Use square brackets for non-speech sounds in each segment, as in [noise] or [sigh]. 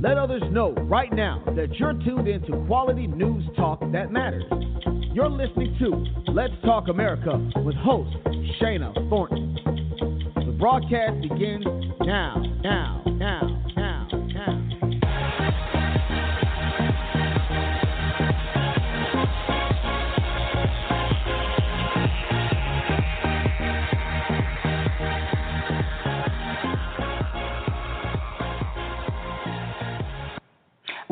Let others know right now that you're tuned into quality news talk that matters. You're listening to Let's Talk America with host Shana Thornton. The broadcast begins now, now, now, now,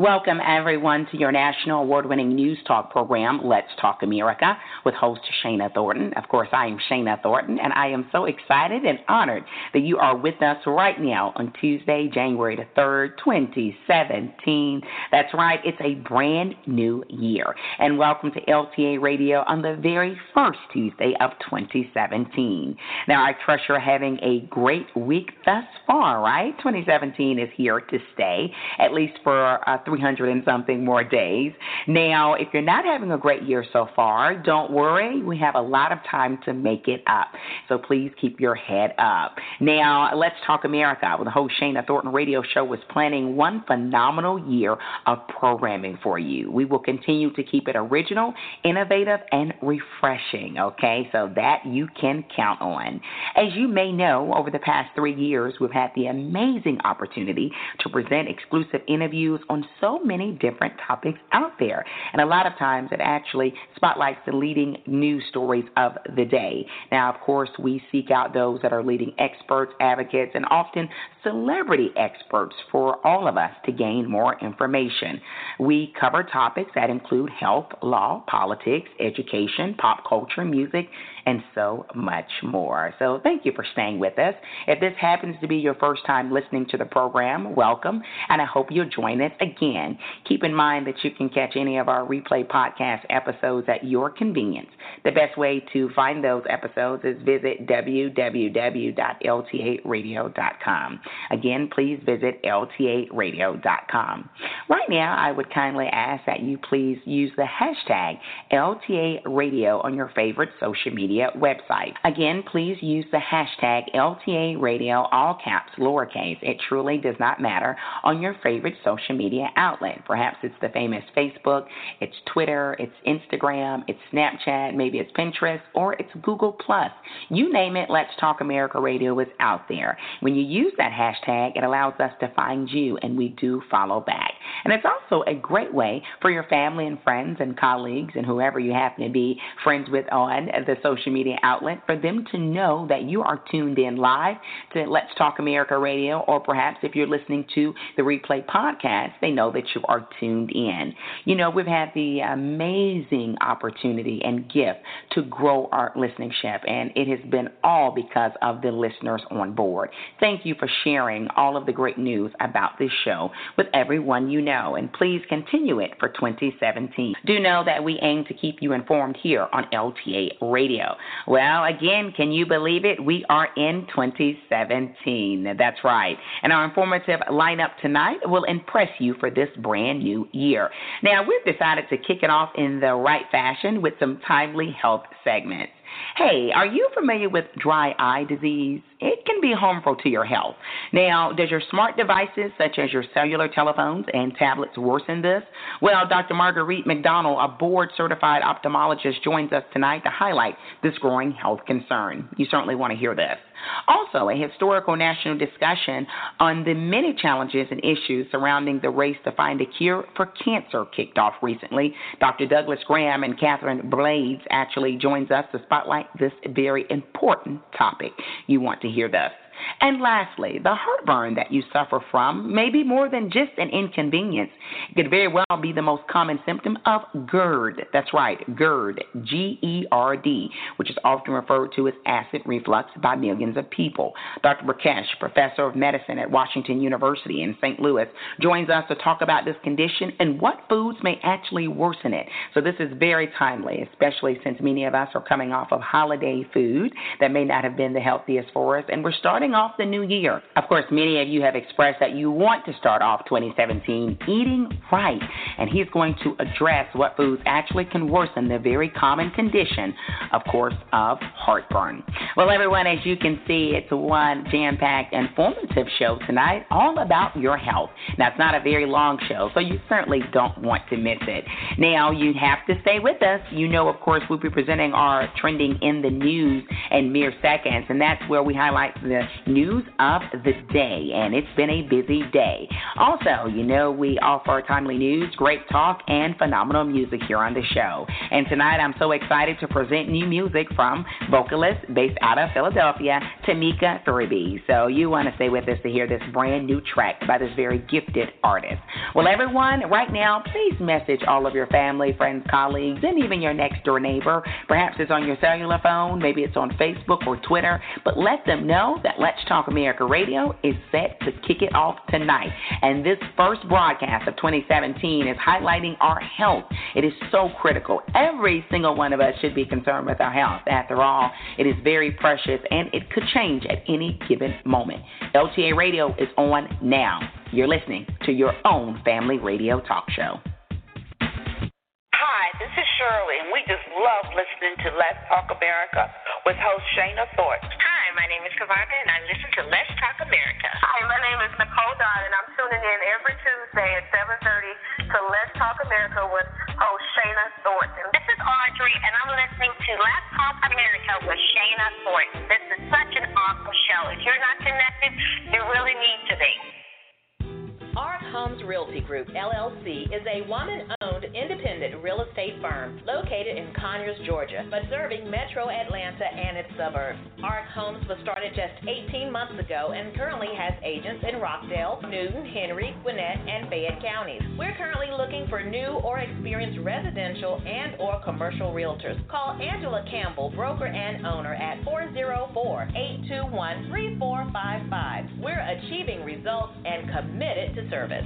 Welcome, everyone, to your national award winning news talk program, Let's Talk America, with host Shana Thornton. Of course, I am Shana Thornton, and I am so excited and honored that you are with us right now on Tuesday, January the 3rd, 2017. That's right, it's a brand new year. And welcome to LTA Radio on the very first Tuesday of 2017. Now, I trust you're having a great week thus far, right? 2017 is here to stay, at least for uh, 300 and something more days. Now, if you're not having a great year so far, don't worry. We have a lot of time to make it up. So please keep your head up. Now, Let's Talk America with the host Shana Thornton radio show was planning one phenomenal year of programming for you. We will continue to keep it original, innovative, and refreshing, okay? So that you can count on. As you may know, over the past three years, we've had the amazing opportunity to present exclusive interviews on so many different topics out there. And a lot of times it actually spotlights the leading news stories of the day. Now, of course, we seek out those that are leading experts, advocates, and often celebrity experts for all of us to gain more information. We cover topics that include health, law, politics, education, pop culture, music, and so much more. So thank you for staying with us. If this happens to be your first time listening to the program, welcome, and I hope you'll join us again. Keep in mind that you can catch any of our replay podcast episodes at your convenience. The best way to find those episodes is visit www.lta radio.com. Again, please visit ltaradio.com. Right now, I would kindly ask that you please use the hashtag LTA Radio on your favorite social media website. Again, please use the hashtag LTA Radio, all caps, lowercase. It truly does not matter on your favorite social media outlet. Perhaps it's the famous Facebook, it's Twitter, it's Instagram, it's Snapchat, maybe it's Pinterest, or it's Google. You name it, Let's Talk America Radio is out there. When you use that hashtag, it allows us to find you, and we do follow back. And it's also a great way for your family and friends and colleagues and whoever you happen to be friends with on the social media outlet for them to know that you are tuned in live to Let's Talk America Radio, or perhaps if you're listening to the replay podcast, they know that you are tuned in. You know, we've had the amazing opportunity and gift to grow our listenership, and it has been all because of the listeners on board. Thank you for sharing all of the great news about this show with everyone you know, and please continue it for 2017. Do know that we aim to keep you informed here on LTA Radio. Well, again, can you believe it? We are in 2017. That's right. And our informative lineup tonight will impress you for this brand new year. Now, we've decided to kick it off in the right fashion with some timely health segments. Hey, are you familiar with dry eye disease? It can be harmful to your health. Now, does your smart devices, such as your cellular telephones and tablets, worsen this? Well, Dr. Marguerite McDonald, a board certified ophthalmologist, joins us tonight to highlight this growing health concern. You certainly want to hear this. Also, a historical national discussion on the many challenges and issues surrounding the race to find a cure for cancer kicked off recently. Dr. Douglas Graham and Catherine Blades actually joins us to spotlight this very important topic. You want to hear this. And lastly, the heartburn that you suffer from may be more than just an inconvenience. It could very well be the most common symptom of GERD. That's right, GERD, G E R D, which is often referred to as acid reflux by millions of people. Dr. Prakash, professor of medicine at Washington University in St. Louis, joins us to talk about this condition and what foods may actually worsen it. So, this is very timely, especially since many of us are coming off of holiday food that may not have been the healthiest for us, and we're starting off the new year. Of course, many of you have expressed that you want to start off 2017 eating right, and he's going to address what foods actually can worsen the very common condition, of course, of heartburn. Well, everyone, as you can see, it's one jam packed, informative show tonight, all about your health. Now, it's not a very long show, so you certainly don't want to miss it. Now, you have to stay with us. You know, of course, we'll be presenting our trending in the news in mere seconds, and that's where we highlight the news of the day, and it's been a busy day. Also, you know, we offer timely news, great talk, and phenomenal music here on the show. And tonight, I'm so excited to present new music from vocalist based out of Philadelphia, Tamika Thurby. So you want to stay with us to hear this brand new track by this very gifted artist. Well, everyone, right now, please message all of your family, friends, colleagues, and even your next door neighbor. Perhaps it's on your cellular phone, maybe it's on Facebook or Twitter, but let them know that Let's Talk America Radio is set to kick it off tonight. And this first broadcast of 2017 is highlighting our health. It is so critical. Every single one of us should be concerned with our health. After all, it is very precious and it could change at any given moment. LTA Radio is on now. You're listening to your own family radio talk show. Hi, this is Shirley, and we just love listening to Let's Talk America with host Shana Thornton. Hi, my name is Kavarga, and I listen to Let's Talk America. Hi, my name is Nicole Dodd, and I'm tuning in every Tuesday at 7.30 to Let's Talk America with host Shana Thornton. This is Audrey, and I'm listening to Let's Talk America with Shana Thornton. This is such an awesome show. If you're not connected, you really need to be. Ark Homes Realty Group, LLC, is a woman independent real estate firm located in Conyers, Georgia, but serving metro Atlanta and its suburbs. Ark Homes was started just 18 months ago and currently has agents in Rockdale, Newton, Henry, Gwinnett, and Fayette counties. We're currently looking for new or experienced residential and or commercial realtors. Call Angela Campbell, broker and owner at 404-821-3455. We're achieving results and committed to service.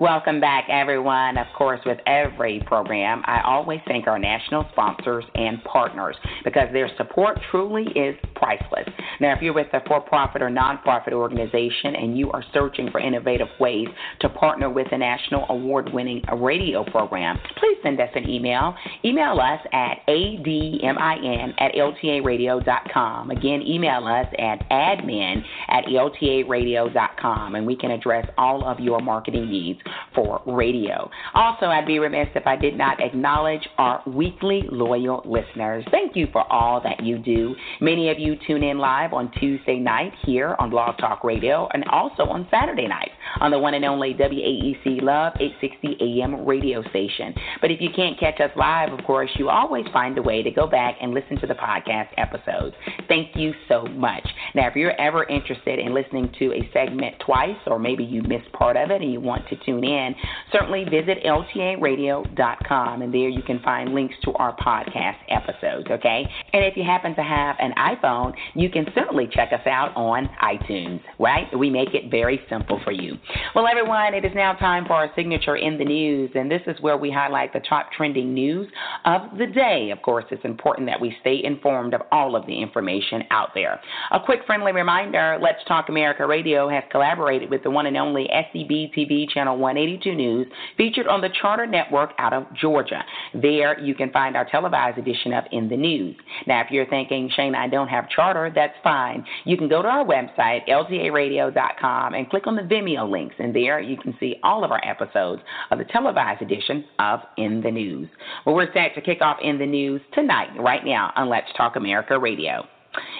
Welcome back, everyone. Of course, with every program, I always thank our national sponsors and partners because their support truly is priceless. Now, if you're with a for profit or nonprofit organization and you are searching for innovative ways to partner with a national award winning radio program, please send us an email. Email us at admin at ltaradio.com. Again, email us at admin at ltaradio.com and we can address all of your marketing needs for radio. Also, I'd be remiss if I did not acknowledge our weekly loyal listeners. Thank you for all that you do. Many of you tune in live on Tuesday night here on Blog Talk Radio and also on Saturday night on the one and only WAEC Love 860 AM radio station. But if you can't catch us live, of course, you always find a way to go back and listen to the podcast episodes. Thank you so much. Now, if you're ever interested in listening to a segment twice, or maybe you missed part of it and you want to tune in, certainly visit LTARadio.com and there you can find links to our podcast episodes, okay? And if you happen to have an iPhone, you can certainly check us out on iTunes, right? We make it very simple for you. Well, everyone, it is now time for our signature in the news, and this is where we highlight the top trending news of the day. Of course, it's important that we stay informed of all of the information out there. A quick friendly reminder Let's Talk America Radio has collaborated with the one and only SCB TV Channel 182 News, featured on the Charter Network out of Georgia. There, you can find our televised edition of In the News. Now, if you're thinking, Shana, I don't have Charter, that's fine. You can go to our website, ltaradio.com, and click on the Vimeo links, and there you can see all of our episodes of the televised edition of In the News. Well, we're set to kick off In the News tonight, right now, on Let's Talk America Radio.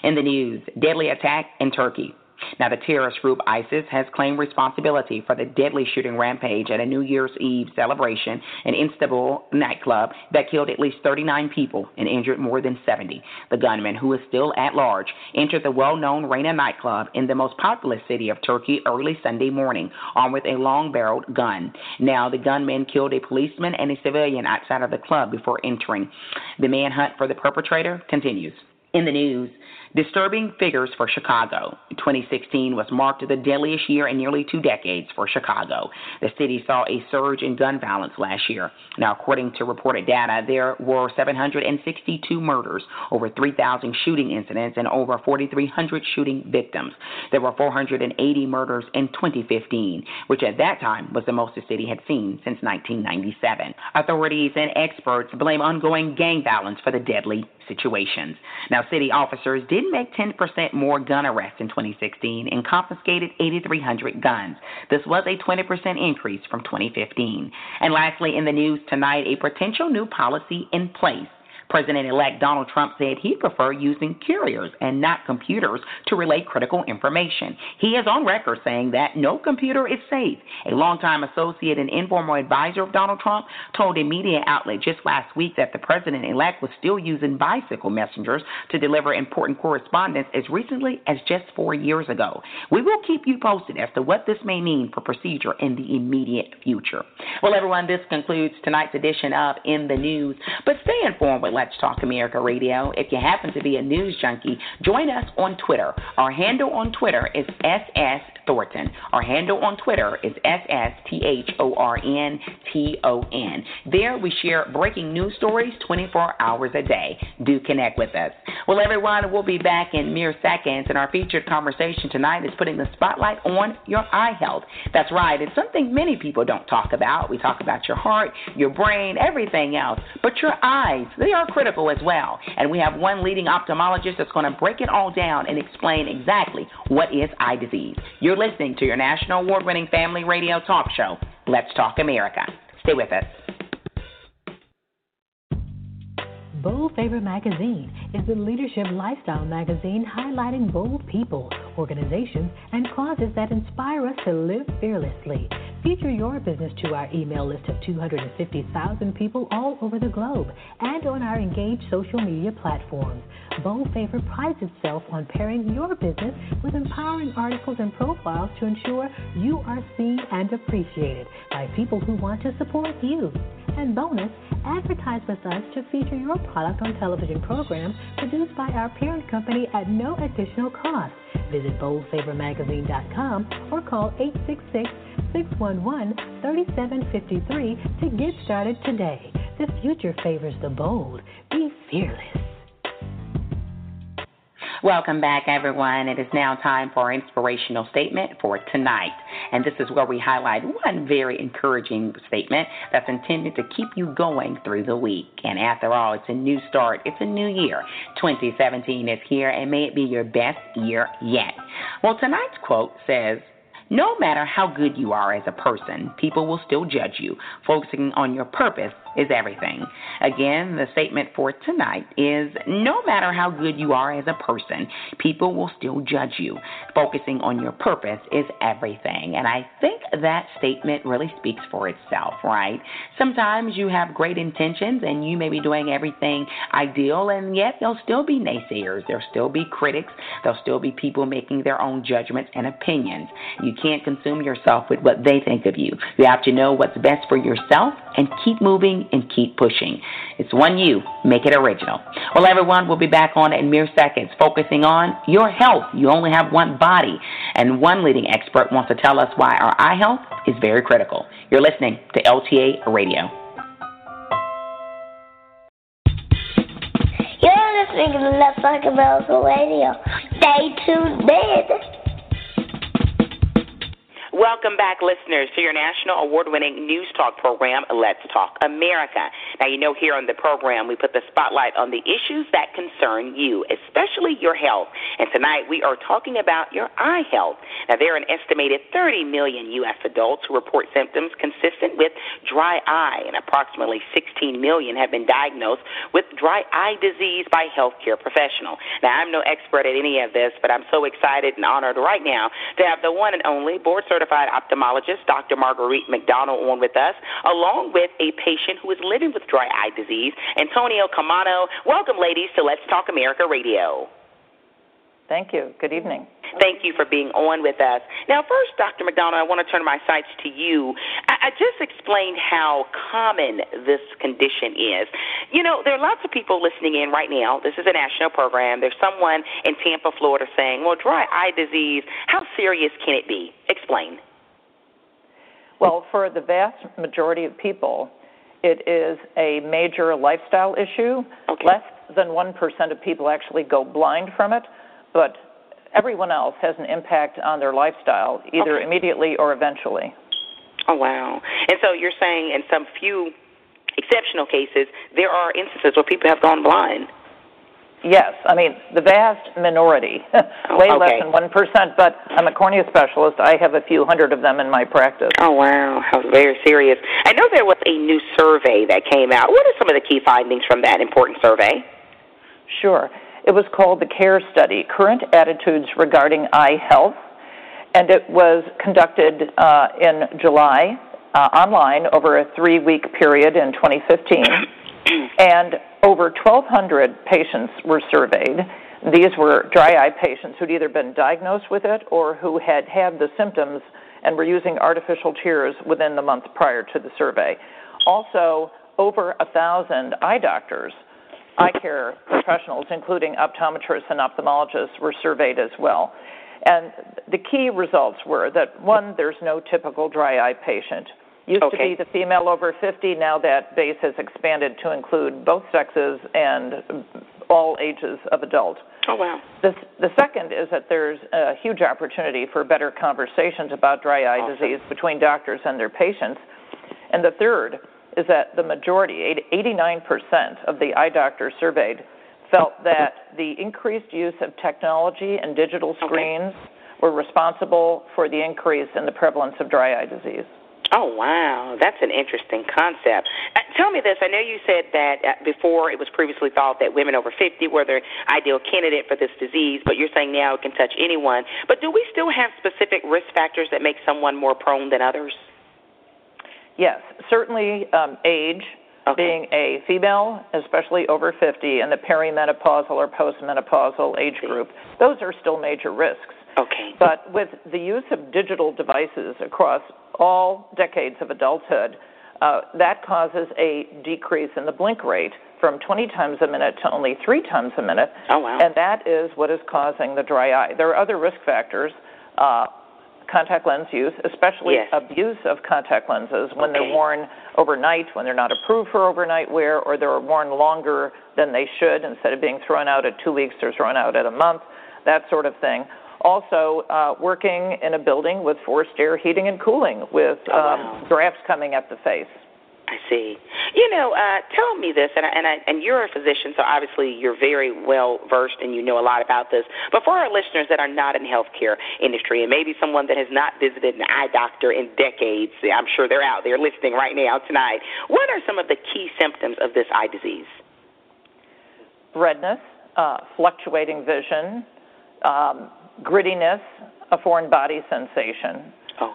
In the news, deadly attack in Turkey. Now, the terrorist group ISIS has claimed responsibility for the deadly shooting rampage at a New Year's Eve celebration in Istanbul nightclub that killed at least 39 people and injured more than 70. The gunman, who is still at large, entered the well known Reina nightclub in the most populous city of Turkey early Sunday morning, armed with a long barreled gun. Now, the gunman killed a policeman and a civilian outside of the club before entering. The manhunt for the perpetrator continues. In the news, Disturbing figures for Chicago. 2016 was marked the deadliest year in nearly two decades for Chicago. The city saw a surge in gun violence last year. Now, according to reported data, there were 762 murders, over 3,000 shooting incidents, and over 4,300 shooting victims. There were 480 murders in 2015, which at that time was the most the city had seen since 1997. Authorities and experts blame ongoing gang violence for the deadly situations. Now, city officers did make 10% more gun arrests in 2016 and confiscated 8,300 guns. This was a 20% increase from 2015. And lastly, in the news tonight, a potential new policy in place President elect Donald Trump said he'd prefer using couriers and not computers to relay critical information. He is on record saying that no computer is safe. A longtime associate and informal advisor of Donald Trump told a media outlet just last week that the president elect was still using bicycle messengers to deliver important correspondence as recently as just four years ago. We will keep you posted as to what this may mean for procedure in the immediate future. Well, everyone, this concludes tonight's edition of In the News. But stay informed with Let's Talk America Radio. If you happen to be a news junkie, join us on Twitter. Our handle on Twitter is SS Thornton. Our handle on Twitter is S-S-T-H-O-R-N-T-O-N. There we share breaking news stories 24 hours a day. Do connect with us. Well, everyone, we'll be back in mere seconds, and our featured conversation tonight is putting the spotlight on your eye health. That's right, it's something many people don't talk about. We talk about your heart, your brain, everything else, but your eyes, they are critical as well. And we have one leading ophthalmologist that's going to break it all down and explain exactly what is eye disease. You're listening to your national award winning family radio talk show, Let's Talk America. Stay with us. Bold Favor Magazine is the leadership lifestyle magazine highlighting bold people, organizations, and causes that inspire us to live fearlessly. Feature your business to our email list of 250,000 people all over the globe and on our engaged social media platforms. Bold Favor prides itself on pairing your business with empowering articles and profiles to ensure you are seen and appreciated by people who want to support you. And bonus, advertise with us to feature your product on television program produced by our parent company at no additional cost. Visit boldfavormagazine.com or call 866 611 3753 to get started today. The future favors the bold. Be fearless. Welcome back, everyone. It is now time for our inspirational statement for tonight. And this is where we highlight one very encouraging statement that's intended to keep you going through the week. And after all, it's a new start, it's a new year. 2017 is here, and may it be your best year yet. Well, tonight's quote says, no matter how good you are as a person, people will still judge you. Focusing on your purpose is everything. Again, the statement for tonight is no matter how good you are as a person, people will still judge you. Focusing on your purpose is everything. And I think that statement really speaks for itself, right? Sometimes you have great intentions and you may be doing everything ideal, and yet there'll still be naysayers, there'll still be critics, there'll still be people making their own judgments and opinions. You can't consume yourself with what they think of you. You have to know what's best for yourself and keep moving and keep pushing. It's one you, make it original. Well, everyone, we'll be back on in mere seconds, focusing on your health. You only have one body, and one leading expert wants to tell us why our eye health is very critical. You're listening to LTA Radio. You're listening to Let's Talk Radio. Stay tuned in. Welcome back, listeners, to your national award winning news talk program, Let's Talk America. Now, you know, here on the program, we put the spotlight on the issues that concern you, especially your health. And tonight, we are talking about your eye health. Now, there are an estimated 30 million U.S. adults who report symptoms consistent with dry eye, and approximately 16 million have been diagnosed with dry eye disease by healthcare professionals. Now, I'm no expert at any of this, but I'm so excited and honored right now to have the one and only board certified ophthalmologist, Dr. Marguerite McDonald, on with us, along with a patient who is living with dry eye disease, Antonio Camano. Welcome, ladies, to Let's Talk America Radio. Thank you. Good evening. Thank you for being on with us. Now, first, Dr. McDonald, I want to turn my sights to you. I, I just explained how common this condition is. You know, there are lots of people listening in right now. This is a national program. There's someone in Tampa, Florida saying, well, dry eye disease, how serious can it be? Explain. Well, for the vast majority of people, it is a major lifestyle issue. Okay. Less than 1% of people actually go blind from it, but everyone else has an impact on their lifestyle, either Okay. immediately or eventually. Oh, wow. And so you're saying in some few exceptional cases, there are instances where people have gone blind. Yes, I mean, the vast minority, [laughs] oh, way less than 1%, but I'm a cornea specialist. I have a few hundred of them in my practice. Oh, wow. How very serious. I know there was a new survey that came out. What are some of the key findings from that important survey? Sure. It was called the CARE Study Current Attitudes Regarding Eye Health, and it was conducted uh, in July uh, online over a three week period in 2015. and over 1,200 patients were surveyed. These were dry eye patients who'd either been diagnosed with it or who had had the symptoms and were using artificial tears within the month prior to the survey. Also, over a thousand eye doctors, eye care professionals, including optometrists and ophthalmologists, were surveyed as well. And the key results were that one, there's no typical dry eye patient. Used to be the female over 50, now that base has expanded to include both sexes and all ages of adult. Oh, wow. The, second is that there's a huge opportunity for better conversations about dry eye disease between doctors and their patients. And the third is that the majority, 89% of the eye doctors surveyed, felt that the increased use of technology and digital screens were responsible for the increase in the prevalence of dry eye disease. Oh, wow. That's an interesting concept. Uh, tell me this. I know you said that uh, before it was previously thought that women over 50 were the ideal candidate for this disease, but you're saying now it can touch anyone. But do we still have specific risk factors that make someone more prone than others? Yes, certainly um, age, Okay. being a female, especially over 50, and the perimenopausal or postmenopausal age group, those are still major risks. Okay. But with the use of digital devices across all decades of adulthood, uh, that causes a decrease in the blink rate from 20 times a minute to only three times a minute. Oh, wow. And that is what is causing the dry eye. There are other risk factors. Contact lens use, especially abuse of contact lenses when they're worn overnight, when they're not approved for overnight wear, or they're worn longer than they should. Instead of being thrown out at two weeks, they're thrown out at a month, that sort of thing. Also, uh, working in a building with forced air heating and cooling with Oh, um, drafts coming at the face. I see. You know, uh, tell me this, and I, and, I, and you're a physician, so obviously you're very well versed and you know a lot about this. But for our listeners that are not in the healthcare industry, and maybe someone that has not visited an eye doctor in decades, I'm sure they're out there listening right now tonight. What are some of the key symptoms of this eye disease? redness, uh, fluctuating vision, um, grittiness, a foreign body sensation,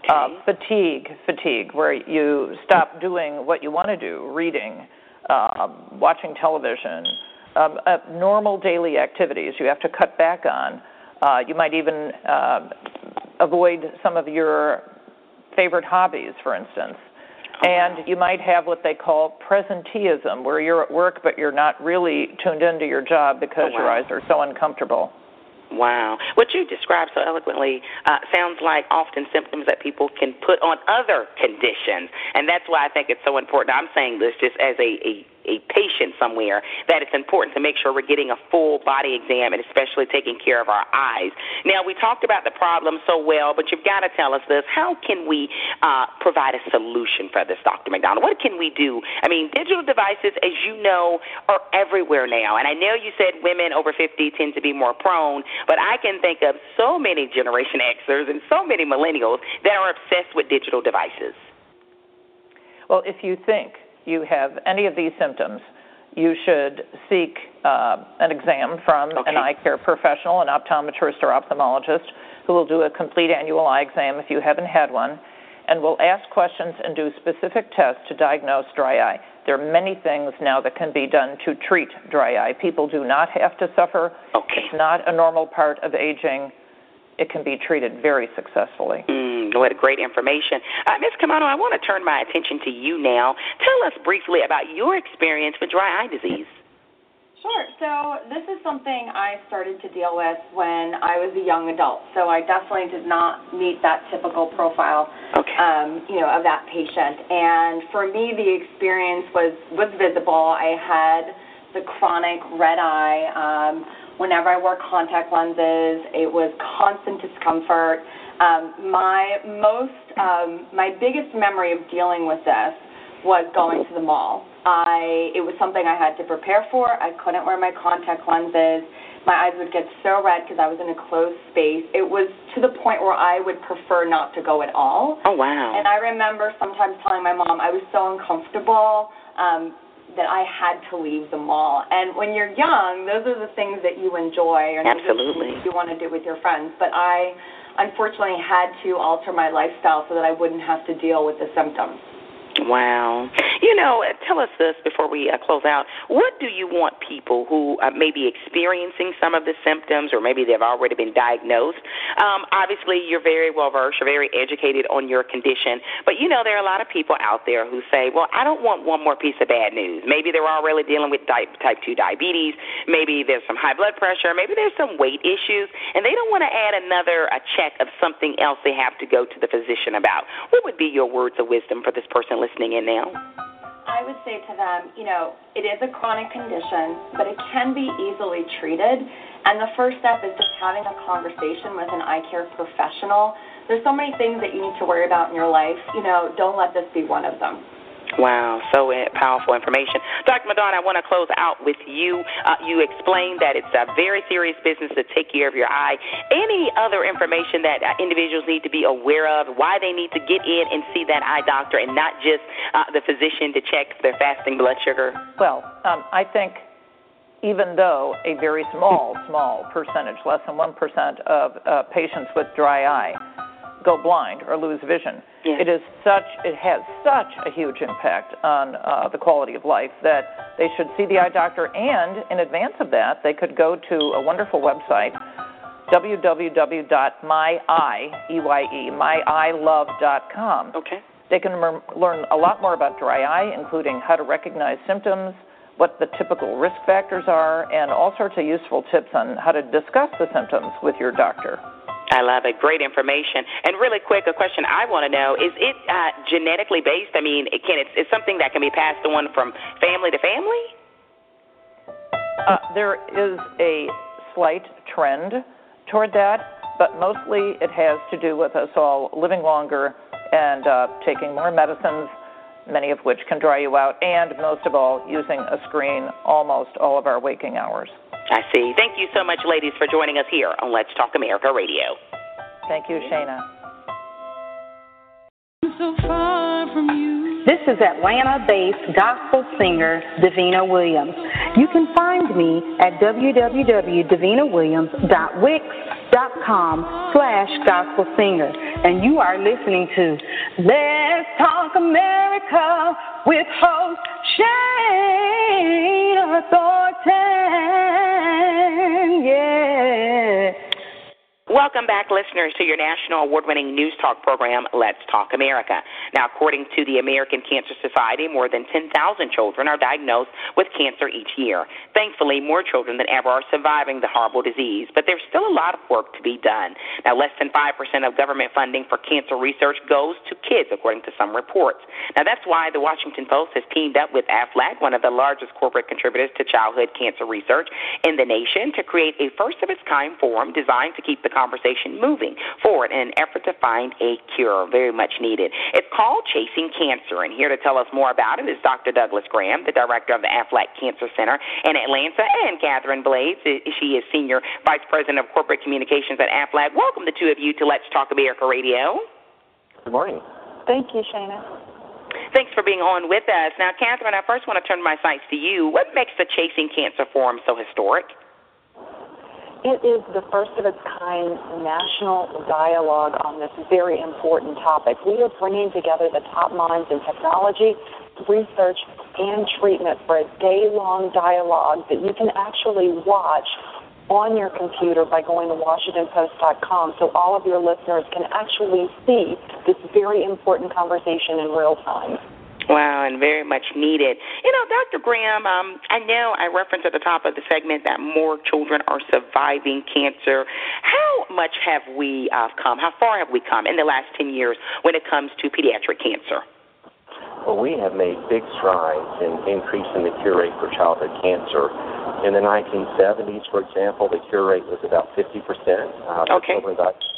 Okay. uh, fatigue, fatigue, where you stop doing what you want to do, reading, um, watching television, um, uh, normal daily activities you have to cut back on. Uh, you might even uh, avoid some of your favorite hobbies, for instance. And you might have what they call presenteeism, where you're at work but you're not really tuned into your job because Oh, your eyes are so uncomfortable. Wow. What you described so eloquently uh, sounds like often symptoms that people can put on other conditions. And that's why I think it's so important. I'm saying this just as a, a a patient somewhere that it's important to make sure we're getting a full body exam and especially taking care of our eyes. Now, we talked about the problem so well, but you've got to tell us this. How can we uh, provide a solution for this, Dr. McDonald? What can we do? I mean, digital devices, as you know, are everywhere now. And I know you said women over 50 tend to be more prone, but I can think of so many Generation Xers and so many millennials that are obsessed with digital devices. Well, if you think you have any of these symptoms, you should seek uh, an exam from an eye care professional, an optometrist or ophthalmologist, who will do a complete annual eye exam if you haven't had one, and will ask questions and do specific tests to diagnose dry eye. There are many things now that can be done to treat dry eye. People do not have to suffer. It's not a normal part of aging. It can be treated very successfully. What great information. Uh, Ms. Kamano, I want to turn my attention to you now. Tell us briefly about your experience with dry eye disease. Sure. So this is something I started to deal with when I was a young adult. So I definitely did not meet that typical profile, okay. um, you know, of that patient. And for me, the experience was was visible. I had the chronic red eye. Um, whenever I wore contact lenses, it was constant discomfort. Um, my most, um, my biggest memory of dealing with this was going to the mall. I it was something I had to prepare for. I couldn't wear my contact lenses. My eyes would get so red because I was in a closed space. It was to the point where I would prefer not to go at all. Oh wow! And I remember sometimes telling my mom I was so uncomfortable um, that I had to leave the mall. And when you're young, those are the things that you enjoy and Absolutely. you want to do with your friends. But I unfortunately had to alter my lifestyle so that I wouldn't have to deal with the symptoms. Wow. You know, tell us this before we uh, close out. What do you want people who uh, may be experiencing some of the symptoms or maybe they've already been diagnosed? Um, obviously, you're very well versed, you're very educated on your condition, but you know, there are a lot of people out there who say, well, I don't want one more piece of bad news. Maybe they're already dealing with type, type 2 diabetes, maybe there's some high blood pressure, maybe there's some weight issues, and they don't want to add another a check of something else they have to go to the physician about. What would be your words of wisdom for this person listening in now? I would say to them, you know, it is a chronic condition, but it can be easily treated. And the first step is just having a conversation with an eye care professional. There's so many things that you need to worry about in your life. You know, don't let this be one of them. Wow, so powerful information. Dr. McDonald, I want to close out with you. Uh, you explained that it's a very serious business to take care of your eye. Any other information that uh, individuals need to be aware of, why they need to get in and see that eye doctor and not just uh, the physician to check their fasting blood sugar? Well, um, I think even though a very small, small percentage, less than 1% of uh, patients with dry eye, go blind or lose vision. Yes. It is such it has such a huge impact on uh, the quality of life that they should see the eye doctor. And in advance of that, they could go to a wonderful website www.myeye.com. Okay. They can mer- learn a lot more about dry eye, including how to recognize symptoms, what the typical risk factors are, and all sorts of useful tips on how to discuss the symptoms with your doctor. I love it. Great information. And really quick, a question I want to know: Is it uh, genetically based? I mean, it can it's, it's something that can be passed on from family to family. Uh, there is a slight trend toward that, but mostly it has to do with us all living longer and uh, taking more medicines, many of which can dry you out, and most of all, using a screen almost all of our waking hours. I see. Thank you so much, ladies, for joining us here on Let's Talk America Radio. Thank you, Shana. This is Atlanta based gospel singer Davina Williams. You can find me at www.davinawilliams.wix.com slash gospel singer. And you are listening to Let's Talk America with host Shana Thornton. Welcome back, listeners, to your national award winning news talk program, Let's Talk America. Now, according to the American Cancer Society, more than 10,000 children are diagnosed with cancer each year. Thankfully, more children than ever are surviving the horrible disease, but there's still a lot of work to be done. Now, less than 5% of government funding for cancer research goes to kids, according to some reports. Now, that's why the Washington Post has teamed up with AFLAC, one of the largest corporate contributors to childhood cancer research in the nation, to create a first of its kind forum designed to keep the conversation moving forward in an effort to find a cure, very much needed. It's called Chasing Cancer, and here to tell us more about it is Dr. Douglas Graham, the director of the AFLAC Cancer Center in Atlanta, and Catherine Blades. She is Senior Vice President of Corporate Communications at AFLAC. Welcome, the two of you, to Let's Talk America Radio. Good morning. Thank you, Shana. Thanks for being on with us. Now, Catherine, I first want to turn my sights to you. What makes the Chasing Cancer Forum so historic? It is the first of its kind national dialogue on this very important topic. We are bringing together the top minds in technology, research, and treatment for a day long dialogue that you can actually watch on your computer by going to WashingtonPost.com so all of your listeners can actually see this very important conversation in real time. Wow, and very much needed. You know, Dr. Graham, um, I know I referenced at the top of the segment that more children are surviving cancer. How much have we uh, come? How far have we come in the last 10 years when it comes to pediatric cancer? Well, we have made big strides in increasing the cure rate for childhood cancer. In the 1970s, for example, the cure rate was about 50% uh, for okay. children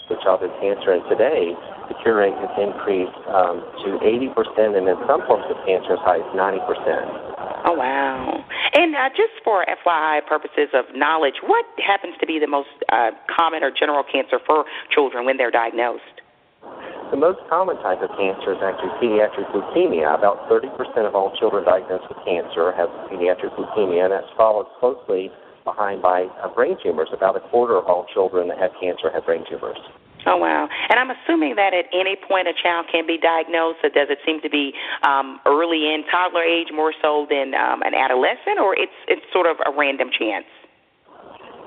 with childhood cancer, and today the cure rate has increased um, to 80%, and in some forms of cancer as high as 90%. Oh, wow. And uh, just for FYI purposes of knowledge, what happens to be the most uh, common or general cancer for children when they're diagnosed? The most common type of cancer is actually pediatric leukemia. About 30% of all children diagnosed with cancer have pediatric leukemia, and that's followed closely behind by uh, brain tumors. About a quarter of all children that have cancer have brain tumors. Oh wow! And I'm assuming that at any point a child can be diagnosed. Or does it seem to be um, early in toddler age more so than um, an adolescent, or it's it's sort of a random chance?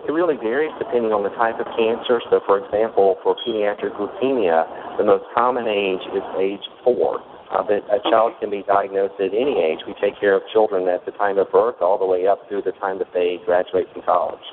It really varies depending on the type of cancer. So, for example, for pediatric leukemia, the most common age is age four. Uh, but a child can be diagnosed at any age. We take care of children at the time of birth all the way up through the time that they graduate from college.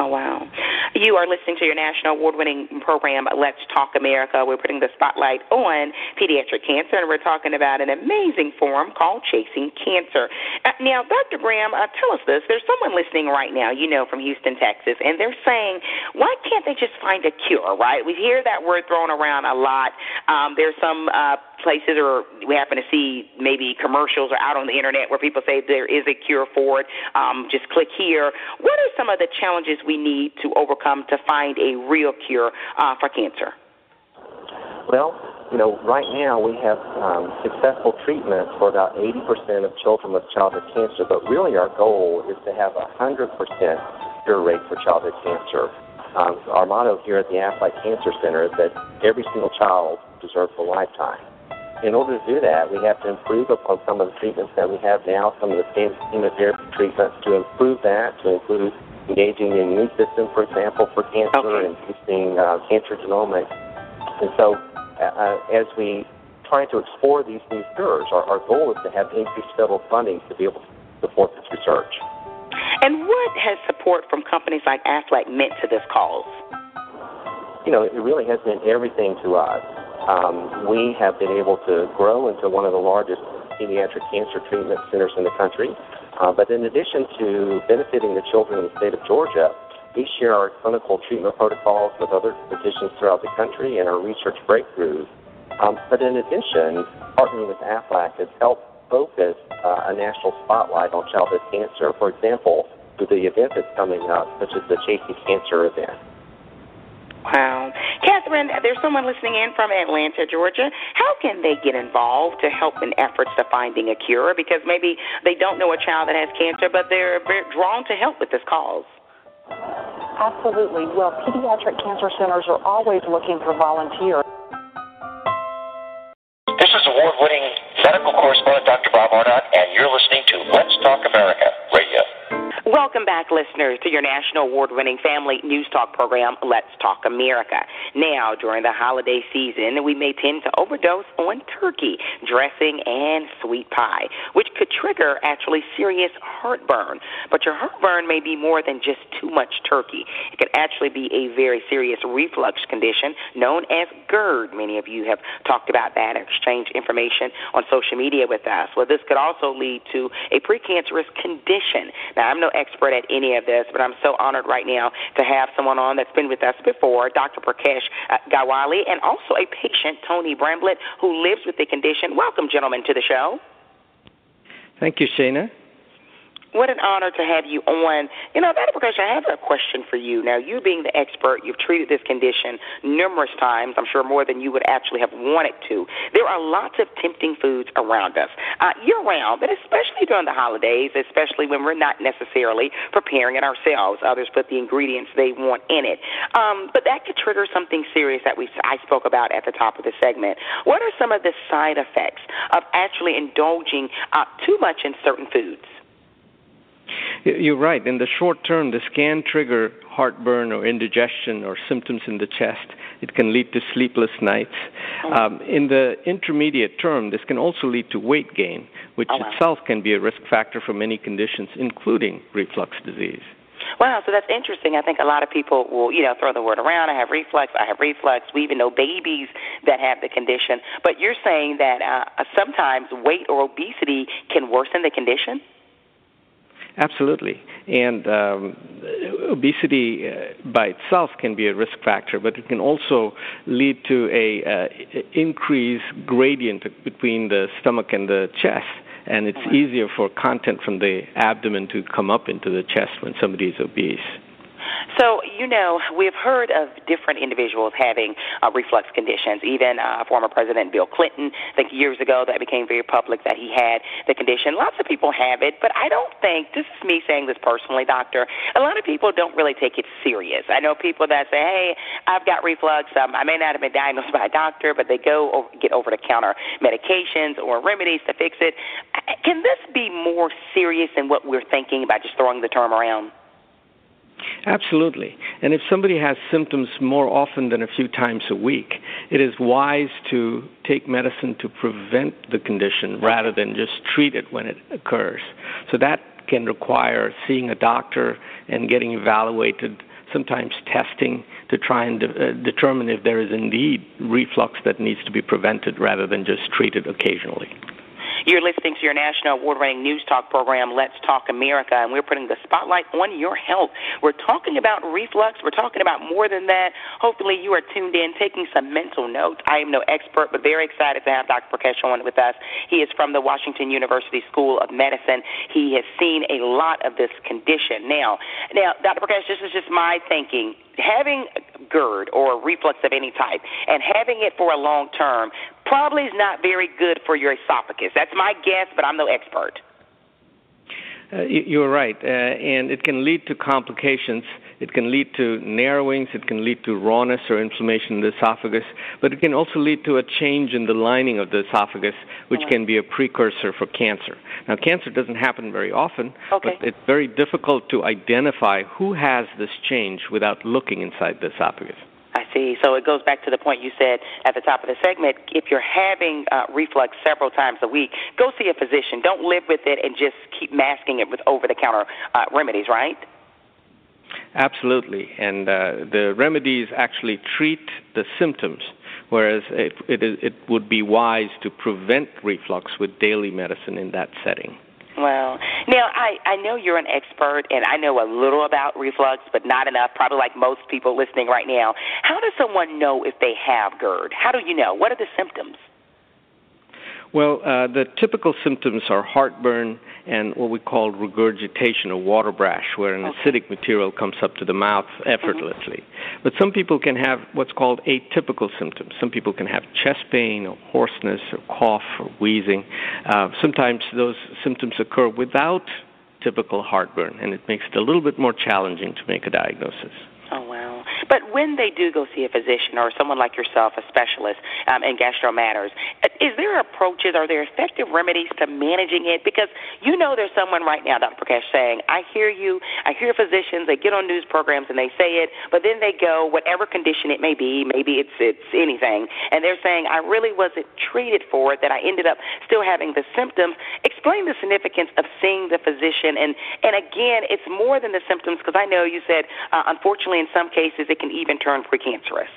Oh, wow. You are listening to your national award winning program, Let's Talk America. We're putting the spotlight on pediatric cancer, and we're talking about an amazing forum called Chasing Cancer. Uh, now, Dr. Graham, uh, tell us this. There's someone listening right now, you know, from Houston, Texas, and they're saying, why can't they just find a cure, right? We hear that word thrown around a lot. Um, there's some uh, places or we happen to see maybe commercials or out on the internet where people say there is a cure for it. Um, just click here. What are some of the challenges we need to overcome to find a real cure uh, for cancer? Well, you know, right now we have um, successful treatments for about 80% of children with childhood cancer, but really our goal is to have a 100% cure rate for childhood cancer. Um, our motto here at the Aflac Cancer Center is that every single child deserves a lifetime in order to do that, we have to improve upon some of the treatments that we have now, some of the standard chemotherapy treatments to improve that, to include engaging the immune system, for example, for cancer okay. and using uh, cancer genomics. And so, uh, as we try to explore these new cures, our, our goal is to have increased federal funding to be able to support this research. And what has support from companies like AFLAC meant to this cause? You know, it really has meant everything to us um, we have been able to grow into one of the largest pediatric cancer treatment centers in the country. Uh, but in addition to benefiting the children in the state of Georgia, we share our clinical treatment protocols with other physicians throughout the country and our research breakthroughs. Um, but in addition, partnering with AFLAC has helped focus uh, a national spotlight on childhood cancer. For example, through the event that's coming up, such as the Chasing Cancer event. Wow. Catherine, there's someone listening in from Atlanta, Georgia. How can they get involved to help in efforts to finding a cure? Because maybe they don't know a child that has cancer, but they're drawn to help with this cause. Absolutely. Well, pediatric cancer centers are always looking for volunteers. Welcome back, listeners, to your national award winning family news talk program, Let's Talk America. Now, during the holiday season, we may tend to overdose on turkey, dressing, and sweet pie, which could trigger actually serious heartburn. But your heartburn may be more than just too much turkey. It could actually be a very serious reflux condition known as GERD. Many of you have talked about that and exchanged information on social media with us. Well, this could also lead to a precancerous condition. Now, I'm no expert at any of this, but I'm so honored right now to have someone on that's been with us before, Dr. Prakash uh, Gyawali, and also a patient, Tony Bramblett, who lives with the condition. Welcome, gentlemen, to the show. Thank you, Shana what an honor to have you on. You know, Dr. Prakash, I have a question for you. Now, you being the expert, you've treated this condition numerous times, I'm sure more than you would actually have wanted to. There are lots of tempting foods around us uh, year round, but especially during the holidays, especially when we're not necessarily preparing it ourselves. Others put the ingredients they want in it. Um, but that could trigger something serious that we I spoke about at the top of the segment. What are some of the side effects of actually indulging uh, too much in certain foods? You're right. In the short term, this can trigger heartburn or indigestion or symptoms in the chest. It can lead to sleepless nights. Oh. Um, in the intermediate term, this can also lead to weight gain, which oh, wow. itself can be a risk factor for many conditions, including reflux disease. Wow, so that's interesting. I think a lot of people will, you know, throw the word around. I have reflux. I have reflux. We even know babies that have the condition. But you're saying that uh, sometimes weight or obesity can worsen the condition? Absolutely. And um, obesity uh, by itself can be a risk factor, but it can also lead to a uh, increased gradient between the stomach and the chest. And it's easier for content from the abdomen to come up into the chest when somebody is obese. So, you know, we've heard of different individuals having uh, reflux conditions. Even uh, former President Bill Clinton, I think years ago, that became very public that he had the condition. Lots of people have it, but I don't think, this is me saying this personally, doctor, a lot of people don't really take it serious. I know people that say, hey, I've got reflux. Um, I may not have been diagnosed [laughs] by a doctor, but they go over, get over the counter medications or remedies to fix it. Can this be more serious than what we're thinking about just throwing the term around? Absolutely. And if somebody has symptoms more often than a few times a week, it is wise to take medicine to prevent the condition rather than just treat it when it occurs. So that can require seeing a doctor and getting evaluated, sometimes testing to try and de- uh, determine if there is indeed reflux that needs to be prevented rather than just treated occasionally. You're listening to your national award winning news talk program, Let's Talk America, and we're putting the spotlight on your health. We're talking about reflux. We're talking about more than that. Hopefully, you are tuned in, taking some mental notes. I am no expert, but very excited to have Dr. Prakash on with us. He is from the Washington University School of Medicine. He has seen a lot of this condition. Now, now, Dr. Prakash, this is just my thinking having GERD or reflux of any type and having it for a long term probably is not very good for your esophagus. That's my guess, but I'm no expert. Uh, you're right, uh, and it can lead to complications. It can lead to narrowings, it can lead to rawness or inflammation in the esophagus, but it can also lead to a change in the lining of the esophagus, which can be a precursor for cancer. Now, cancer doesn't happen very often, okay. but it's very difficult to identify who has this change without looking inside the esophagus. I see. So it goes back to the point you said at the top of the segment. If you're having uh, reflux several times a week, go see a physician. Don't live with it and just keep masking it with over the counter uh, remedies, right? Absolutely. And uh, the remedies actually treat the symptoms, whereas it, it, it would be wise to prevent reflux with daily medicine in that setting. Well, now I I know you're an expert, and I know a little about reflux, but not enough. Probably like most people listening right now. How does someone know if they have GERD? How do you know? What are the symptoms? Well, uh, the typical symptoms are heartburn and what we call regurgitation or water brash, where an okay. acidic material comes up to the mouth effortlessly. Mm-hmm. But some people can have what's called atypical symptoms. Some people can have chest pain or hoarseness or cough or wheezing. Uh, sometimes those symptoms occur without typical heartburn, and it makes it a little bit more challenging to make a diagnosis. Oh, wow. But when they do go see a physician or someone like yourself, a specialist um, in gastro matters, is there approaches, are there effective remedies to managing it? Because you know there's someone right now, Dr. Prakash, saying, I hear you, I hear physicians, they get on news programs and they say it, but then they go, whatever condition it may be, maybe it's, it's anything, and they're saying, I really wasn't treated for it, that I ended up still having the symptoms. Explain the significance of seeing the physician. And, and again, it's more than the symptoms because I know you said, uh, unfortunately, in some cases, it can even turn precancerous.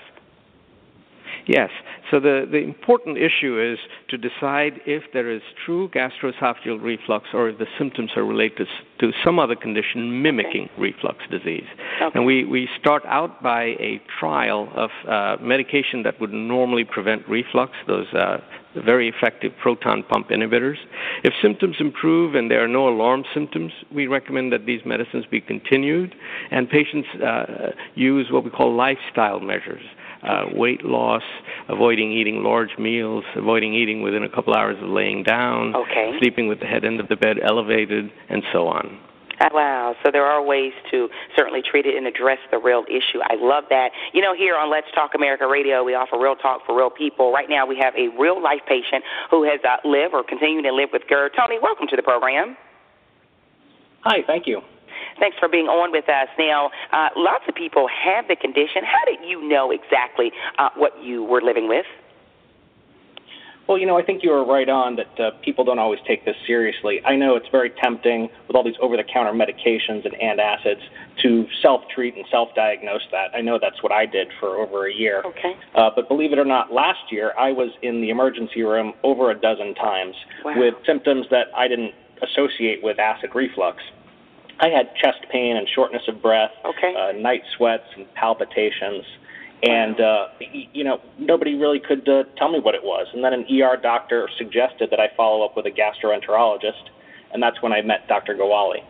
Yes. So the, the important issue is to decide if there is true gastroesophageal reflux or if the symptoms are related to some other condition mimicking okay. reflux disease. Okay. And we, we start out by a trial of uh, medication that would normally prevent reflux, those uh, very effective proton pump inhibitors. If symptoms improve and there are no alarm symptoms, we recommend that these medicines be continued and patients uh, use what we call lifestyle measures. Uh, weight loss, avoiding eating large meals, avoiding eating within a couple hours of laying down, okay. sleeping with the head end of the bed elevated, and so on. Wow. So there are ways to certainly treat it and address the real issue. I love that. You know, here on Let's Talk America Radio, we offer real talk for real people. Right now, we have a real life patient who has uh, lived or continuing to live with GERD. Tony, welcome to the program. Hi, thank you. Thanks for being on with us. Now, uh, lots of people have the condition. How did you know exactly uh, what you were living with? Well, you know, I think you were right on that uh, people don't always take this seriously. I know it's very tempting with all these over the counter medications and antacids to self treat and self diagnose that. I know that's what I did for over a year. Okay. Uh, but believe it or not, last year I was in the emergency room over a dozen times wow. with symptoms that I didn't associate with acid reflux. I had chest pain and shortness of breath, okay. uh, night sweats and palpitations and uh, you know nobody really could uh, tell me what it was. And then an ER doctor suggested that I follow up with a gastroenterologist, and that's when I met Dr. Gyawali.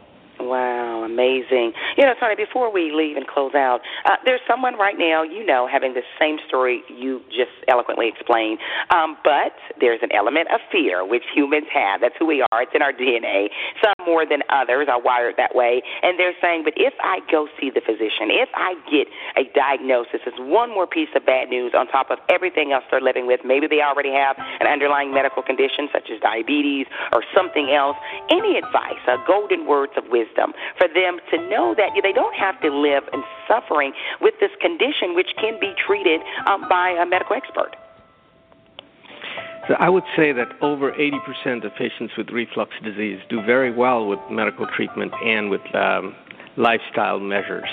Wow, amazing. You know, Tony, before we leave and close out, uh, there's someone right now, you know, having the same story you just eloquently explained, um, but there's an element of fear, which humans have. That's who we are. It's in our DNA. Some more than others are wired that way. And they're saying, but if I go see the physician, if I get a diagnosis, it's one more piece of bad news on top of everything else they're living with. Maybe they already have an underlying medical condition such as diabetes or something else. Any advice, uh, golden words of wisdom wisdom for them to know that they don't have to live in suffering with this condition, which can be treated um, by a medical expert. So I would say that over 80% of patients with reflux disease do very well with medical treatment and with um, lifestyle measures,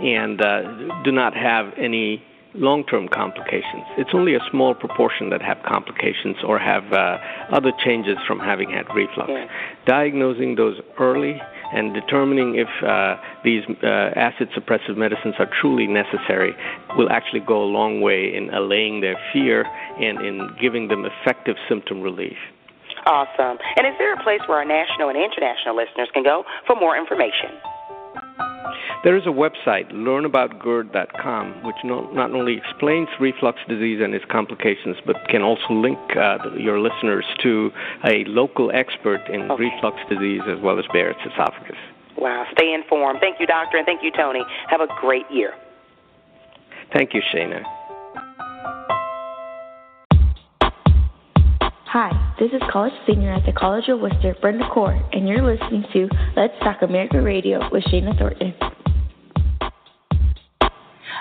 and uh, do not have any long-term complications. It's only a small proportion that have complications or have uh, other changes from having had reflux. Yeah. Diagnosing those early and determining if uh, these uh, acid suppressive medicines are truly necessary will actually go a long way in allaying their fear and in giving them effective symptom relief. Awesome. And is there a place where our national and international listeners can go for more information? There is a website, learnaboutgerd.com, which not, not only explains reflux disease and its complications, but can also link uh, your listeners to a local expert in okay. reflux disease as well as Barrett's esophagus. Wow. Stay informed. Thank you, Doctor, and thank you, Tony. Have a great year. Thank you, Shana. Hi, this is college senior at the College of Worcester, Brenda Core, and you're listening to Let's Talk America Radio with Shana Thornton.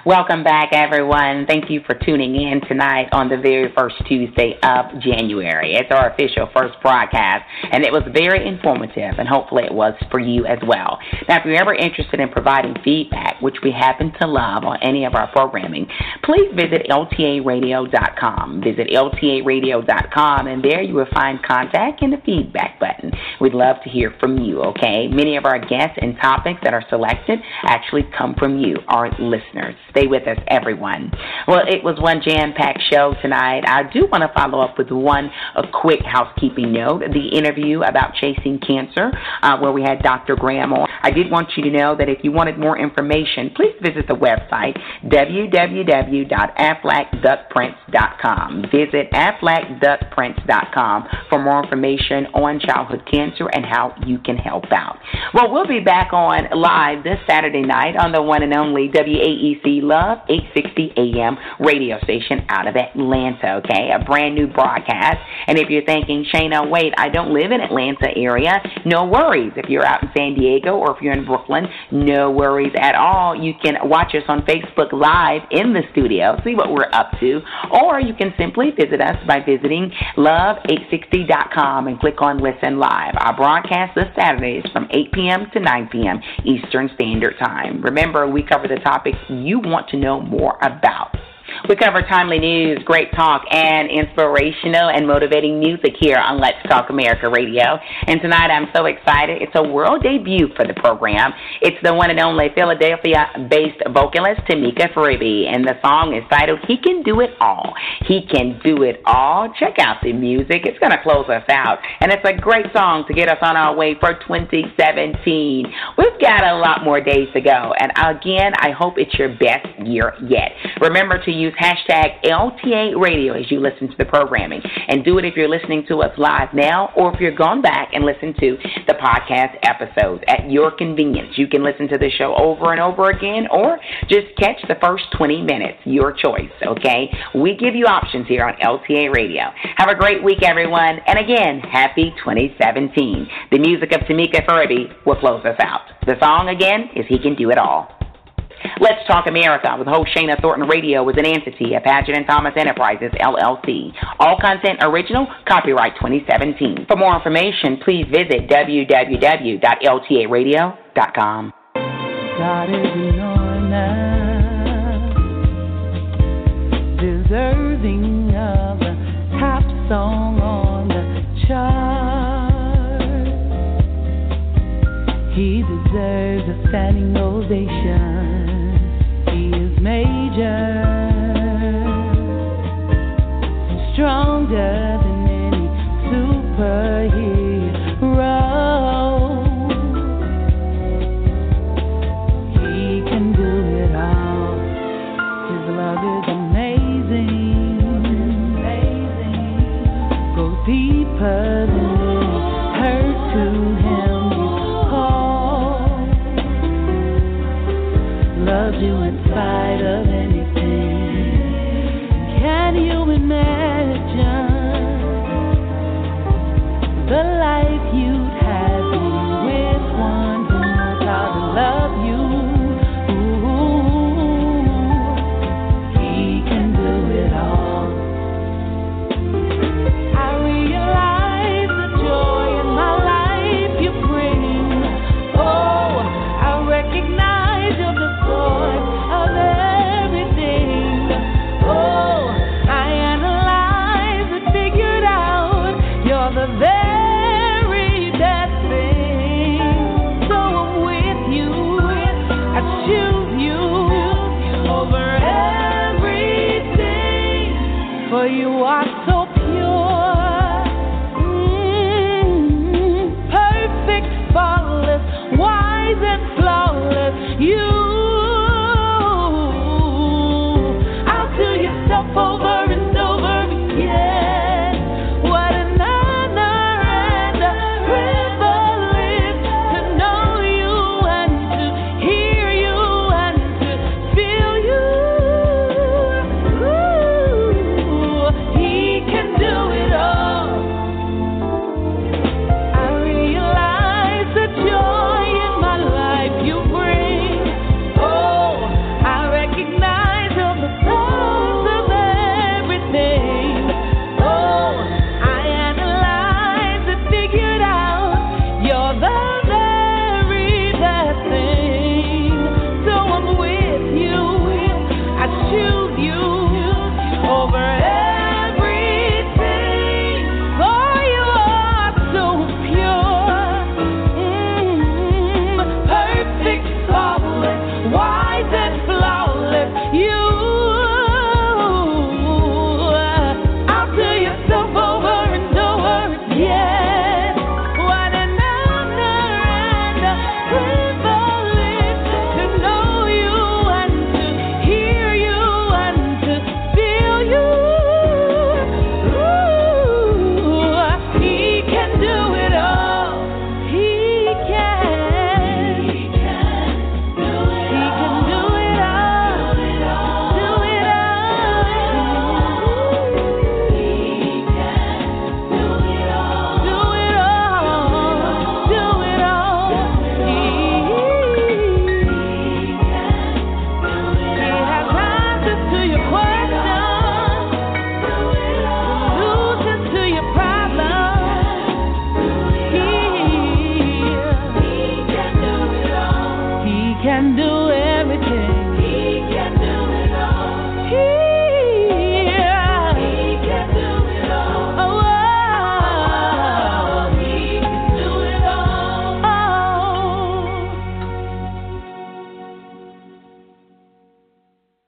Welcome back, everyone. Thank you for tuning in tonight on the very first Tuesday of January. It's our official first broadcast, and it was very informative, and hopefully it was for you as well. Now, if you're ever interested in providing feedback, which we happen to love on any of our programming, please visit ltaradio.com. Visit ltaradio.com, and there you will find contact and the feedback button. We'd love to hear from you, okay? Many of our guests and topics that are selected actually come from you, our listeners. Stay with us, everyone. Well, it was one jam packed show tonight. I do want to follow up with one a quick housekeeping note the interview about chasing cancer, uh, where we had Dr. Graham on. I did want you to know that if you wanted more information, please visit the website www.aflacduckprints.com. Visit aflacduckprints.com for more information on childhood cancer and how you can help out. Well, we'll be back on live this Saturday night on the one and only WAEC Love 860 AM radio station out of Atlanta, okay? A brand new broadcast. And if you're thinking, Shana, wait, I don't live in Atlanta area, no worries. If you're out in San Diego or if you're in Brooklyn, no worries at all. You can watch us on Facebook Live in the studio, see what we're up to, or you can simply visit us by visiting love860.com and click on Listen Live. Our broadcast this Saturday is from 8 p.m. to 9 p.m. Eastern Standard Time. Remember, we cover the topics you want to know more about. We cover timely news, great talk, and inspirational and motivating music here on Let's Talk America Radio. And tonight I'm so excited. It's a world debut for the program. It's the one and only Philadelphia based vocalist Tamika Faribi, and the song is titled He Can Do It All. He Can Do It All. Check out the music. It's going to close us out. And it's a great song to get us on our way for 2017. We've got a lot more days to go. And again, I hope it's your best year yet. Remember to use hashtag LTA Radio as you listen to the programming. And do it if you're listening to us live now or if you're gone back and listen to the podcast episodes at your convenience. You can listen to the show over and over again or just catch the first 20 minutes. Your choice, okay? We give you options here on LTA Radio. Have a great week, everyone. And again, happy 2017. The music of Tamika Furby will close us out. The song again is He Can Do It All. Let's Talk America with host Shana Thornton Radio is an entity of Paget and Thomas Enterprises, LLC. All content original, copyright 2017. For more information, please visit www.ltaradio.com. God is deserving of the top song on the chart. He deserves a standing ovation stronger than any superhero. He can do it all. His love is amazing, hurt to you in spite of